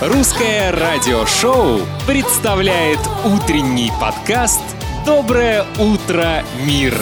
Русское радиошоу представляет утренний подкаст «Доброе утро, мир».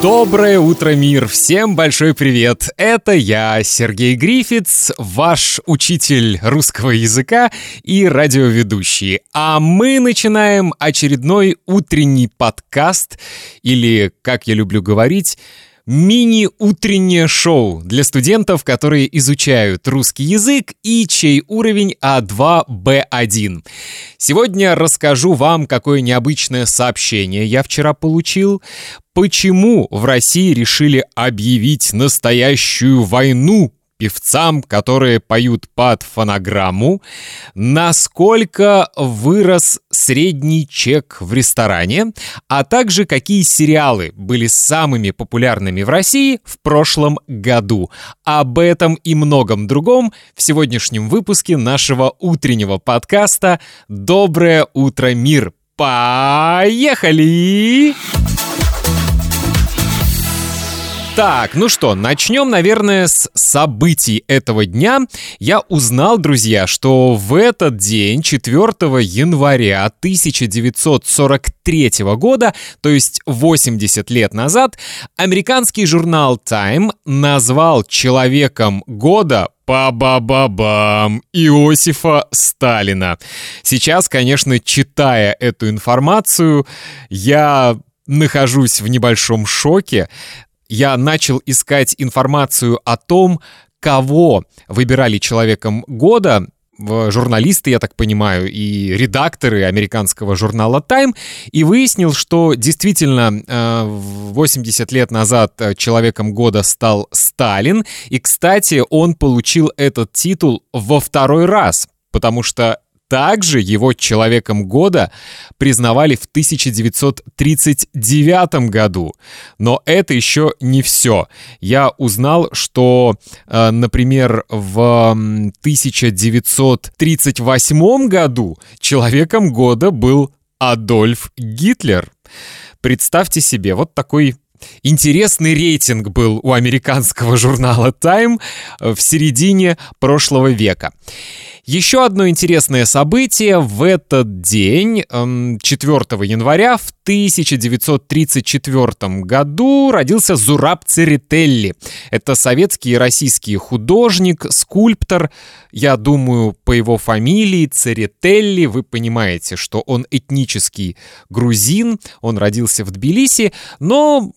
Доброе утро, мир! Всем большой привет! Это я, Сергей Грифиц, ваш учитель русского языка и радиоведущий. А мы начинаем очередной утренний подкаст, или, как я люблю говорить, мини-утреннее шоу для студентов, которые изучают русский язык и чей уровень А2, Б1. Сегодня расскажу вам, какое необычное сообщение я вчера получил, почему в России решили объявить настоящую войну певцам, которые поют под фонограмму, насколько вырос средний чек в ресторане, а также какие сериалы были самыми популярными в России в прошлом году. Об этом и многом другом в сегодняшнем выпуске нашего утреннего подкаста «Доброе утро, мир». Поехали! Поехали! Так, ну что, начнем, наверное, с событий этого дня. Я узнал, друзья, что в этот день, 4 января 1943 года, то есть 80 лет назад, американский журнал Time назвал человеком года Па-ба-ба-бам! Иосифа Сталина. Сейчас, конечно, читая эту информацию, я нахожусь в небольшом шоке я начал искать информацию о том, кого выбирали человеком года, журналисты, я так понимаю, и редакторы американского журнала Time, и выяснил, что действительно 80 э, лет назад э, человеком года стал Сталин, и, кстати, он получил этот титул во второй раз, потому что также его человеком года признавали в 1939 году. Но это еще не все. Я узнал, что, э, например, в 1938 году человеком года был Адольф Гитлер. Представьте себе, вот такой Интересный рейтинг был у американского журнала Time в середине прошлого века. Еще одно интересное событие. В этот день, 4 эм, января в 1934 году родился Зураб Церетелли. Это советский и российский художник, скульптор. Я думаю, по его фамилии Церетелли вы понимаете, что он этнический грузин, он родился в Тбилиси, но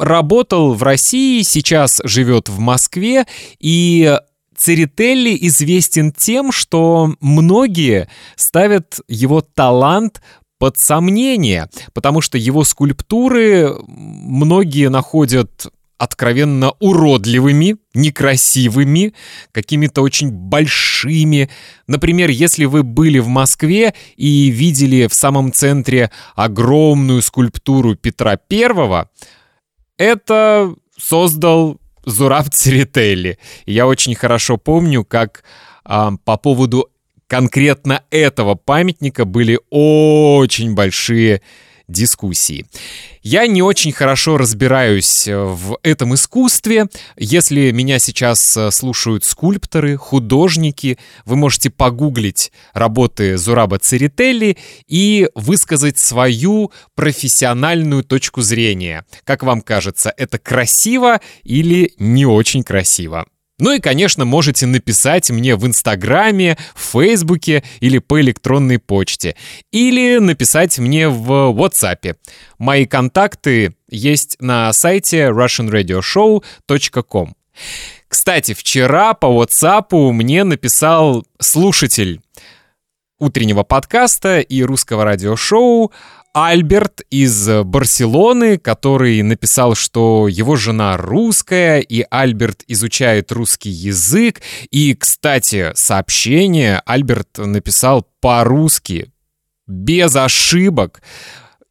работал в России, сейчас живет в Москве, и Церетелли известен тем, что многие ставят его талант под сомнение, потому что его скульптуры многие находят откровенно уродливыми, некрасивыми, какими-то очень большими. Например, если вы были в Москве и видели в самом центре огромную скульптуру Петра Первого, это создал Зураб Церетели. Я очень хорошо помню, как а, по поводу конкретно этого памятника были очень большие дискуссии. Я не очень хорошо разбираюсь э, в этом искусстве. Если меня сейчас э, слушают скульпторы, художники, вы можете погуглить работы Зураба Церетелли и высказать свою профессиональную точку зрения. Как вам кажется, это красиво или не очень красиво? Ну и, конечно, можете написать мне в Инстаграме, в Фейсбуке или по электронной почте. Или написать мне в WhatsApp. Мои контакты есть на сайте russianradioshow.com. Кстати, вчера по WhatsApp мне написал слушатель утреннего подкаста и русского радиошоу Альберт из Барселоны, который написал, что его жена русская, и Альберт изучает русский язык. И, кстати, сообщение Альберт написал по-русски, без ошибок.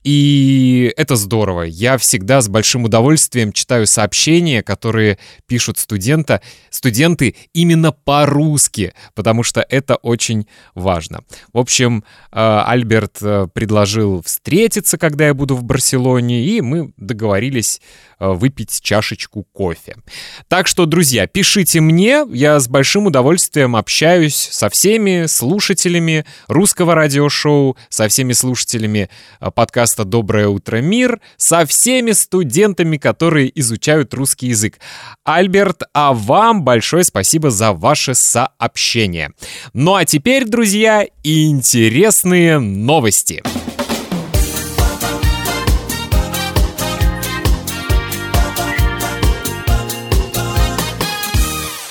И это здорово. Я всегда с большим удовольствием читаю сообщения, которые пишут студента, студенты именно по-русски, потому что это очень важно. В общем, э, Альберт э, предложил встретиться, когда я буду в Барселоне, и мы договорились выпить чашечку кофе. Так что, друзья, пишите мне, я с большим удовольствием общаюсь со всеми слушателями русского радиошоу, со всеми слушателями подкаста «Доброе утро, мир», со всеми студентами, которые изучают русский язык. Альберт, а вам большое спасибо за ваше сообщение. Ну а теперь, друзья, интересные новости.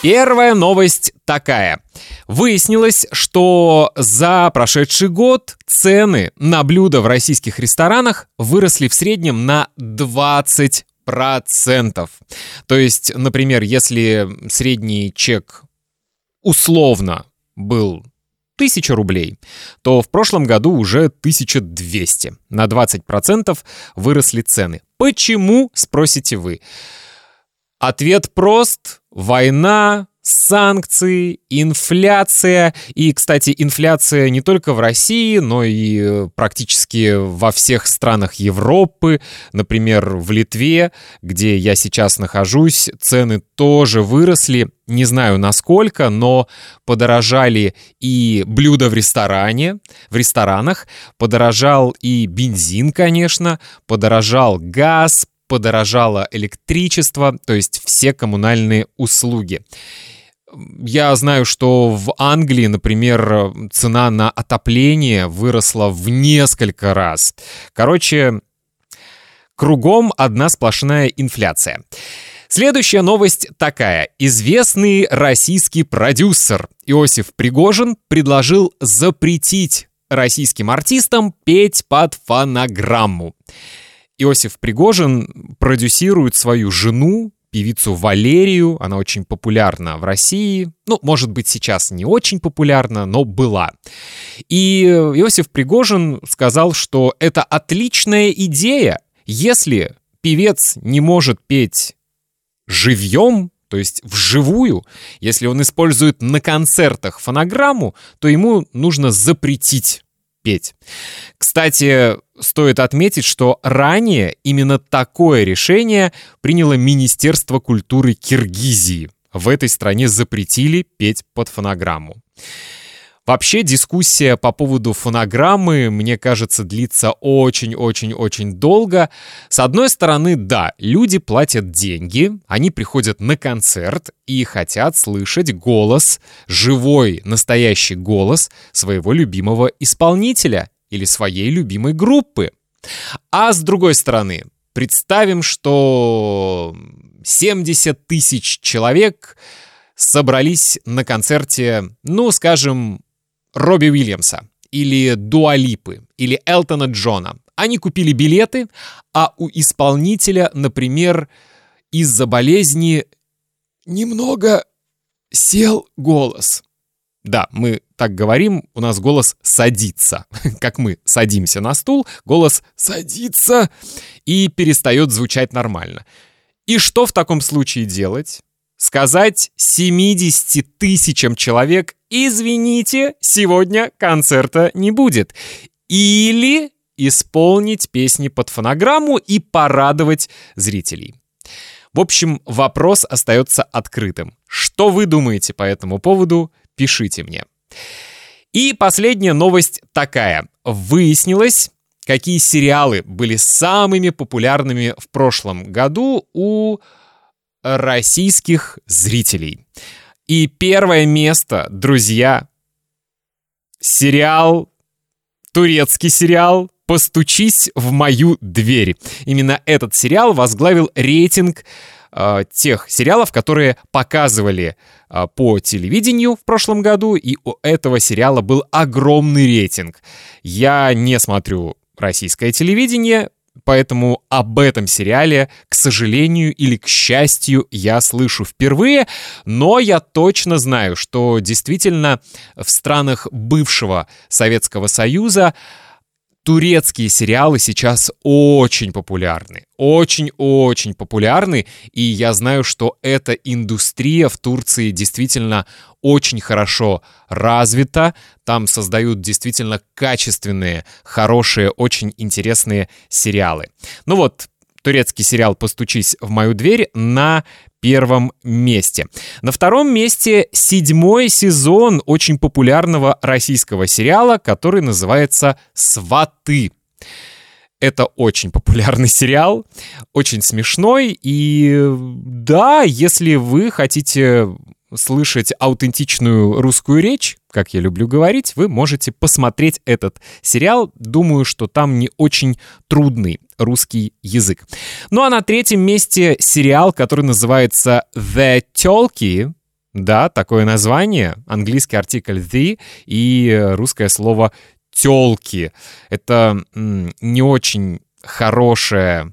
Первая новость такая. Выяснилось, что за прошедший год цены на блюда в российских ресторанах выросли в среднем на 20 процентов. То есть, например, если средний чек условно был 1000 рублей, то в прошлом году уже 1200. На 20% выросли цены. Почему, спросите вы? Ответ прост. Война, санкции, инфляция. И, кстати, инфляция не только в России, но и э, практически во всех странах Европы. Например, в Литве, где я сейчас нахожусь, цены тоже выросли. Не знаю насколько, но подорожали и блюда в ресторане, в ресторанах, подорожал и бензин, конечно, подорожал газ, подорожало электричество, то есть все коммунальные услуги. Я знаю, что в Англии, например, цена на отопление выросла в несколько раз. Короче, кругом одна сплошная инфляция. Следующая новость такая. Известный российский продюсер Иосиф Пригожин предложил запретить российским артистам петь под фонограмму. Иосиф Пригожин продюсирует свою жену, певицу Валерию. Она очень популярна в России. Ну, может быть, сейчас не очень популярна, но была. И Иосиф Пригожин сказал, что это отличная идея, если певец не может петь живьем, то есть вживую, если он использует на концертах фонограмму, то ему нужно запретить петь. Кстати, стоит отметить, что ранее именно такое решение приняло Министерство культуры Киргизии. В этой стране запретили петь под фонограмму. Вообще дискуссия по поводу фонограммы, мне кажется, длится очень-очень-очень долго. С одной стороны, да, люди платят деньги, они приходят на концерт и хотят слышать голос, живой, настоящий голос своего любимого исполнителя или своей любимой группы. А с другой стороны, представим, что 70 тысяч человек собрались на концерте, ну, скажем, Робби Уильямса или Дуалипы или Элтона Джона. Они купили билеты, а у исполнителя, например, из-за болезни немного сел голос. Да, мы так говорим, у нас голос садится. Как мы садимся на стул, голос садится и перестает звучать нормально. И что в таком случае делать? Сказать 70 тысячам человек «Извините, сегодня концерта не будет». Или исполнить песни под фонограмму и порадовать зрителей. В общем, вопрос остается открытым. Что вы думаете по этому поводу? Пишите мне. И последняя новость такая. Выяснилось, какие сериалы были самыми популярными в прошлом году у российских зрителей. И первое место, друзья, сериал, турецкий сериал «Постучись в мою дверь». Именно этот сериал возглавил рейтинг э, тех сериалов, которые показывали э, по телевидению в прошлом году, и у этого сериала был огромный рейтинг. Я не смотрю российское телевидение, Поэтому об этом сериале, к сожалению или к счастью, я слышу впервые, но я точно знаю, что действительно в странах бывшего Советского Союза турецкие сериалы сейчас очень популярны. Очень-очень популярны. И я знаю, что эта индустрия в Турции действительно очень хорошо развита. Там создают действительно качественные, хорошие, очень интересные сериалы. Ну вот, турецкий сериал «Постучись в мою дверь» на первом месте. На втором месте седьмой сезон очень популярного российского сериала, который называется «Сваты». Это очень популярный сериал, очень смешной. И да, если вы хотите слышать аутентичную русскую речь, как я люблю говорить, вы можете посмотреть этот сериал. Думаю, что там не очень трудный русский язык. Ну а на третьем месте сериал, который называется «The Тёлки», да, такое название, английский артикль «the» и русское слово «тёлки». Это не очень хорошее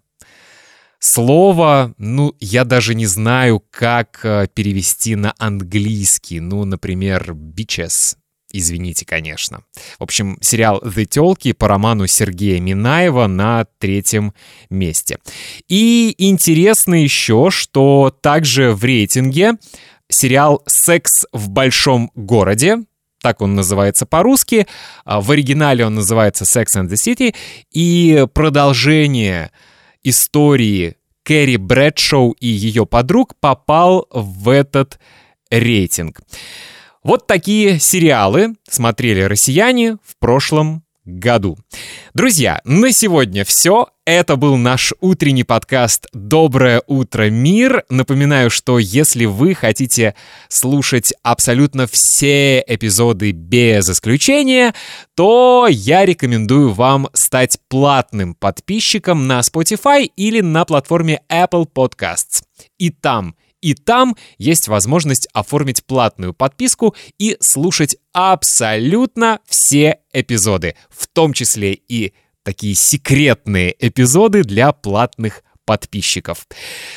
слово, ну, я даже не знаю, как э, перевести на английский. Ну, например, bitches. Извините, конечно. В общем, сериал «The Тёлки» по роману Сергея Минаева на третьем месте. И интересно еще, что также в рейтинге сериал «Секс в большом городе», так он называется по-русски, а в оригинале он называется «Sex and the City», и продолжение истории Кэрри Брэдшоу и ее подруг попал в этот рейтинг. Вот такие сериалы смотрели россияне в прошлом году. Друзья, на сегодня все. Это был наш утренний подкаст «Доброе утро, мир». Напоминаю, что если вы хотите слушать абсолютно все эпизоды без исключения, то я рекомендую вам стать платным подписчиком на Spotify или на платформе Apple Podcasts. И там – и там есть возможность оформить платную подписку и слушать абсолютно все эпизоды, в том числе и такие секретные эпизоды для платных подписчиков.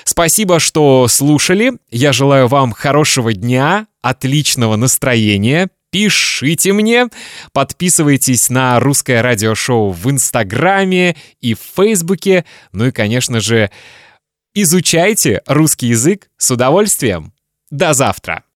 Спасибо, что слушали. Я желаю вам хорошего дня, отличного настроения. Пишите мне, подписывайтесь на русское радиошоу в Инстаграме и в Фейсбуке. Ну и, конечно же, Изучайте русский язык с удовольствием. До завтра!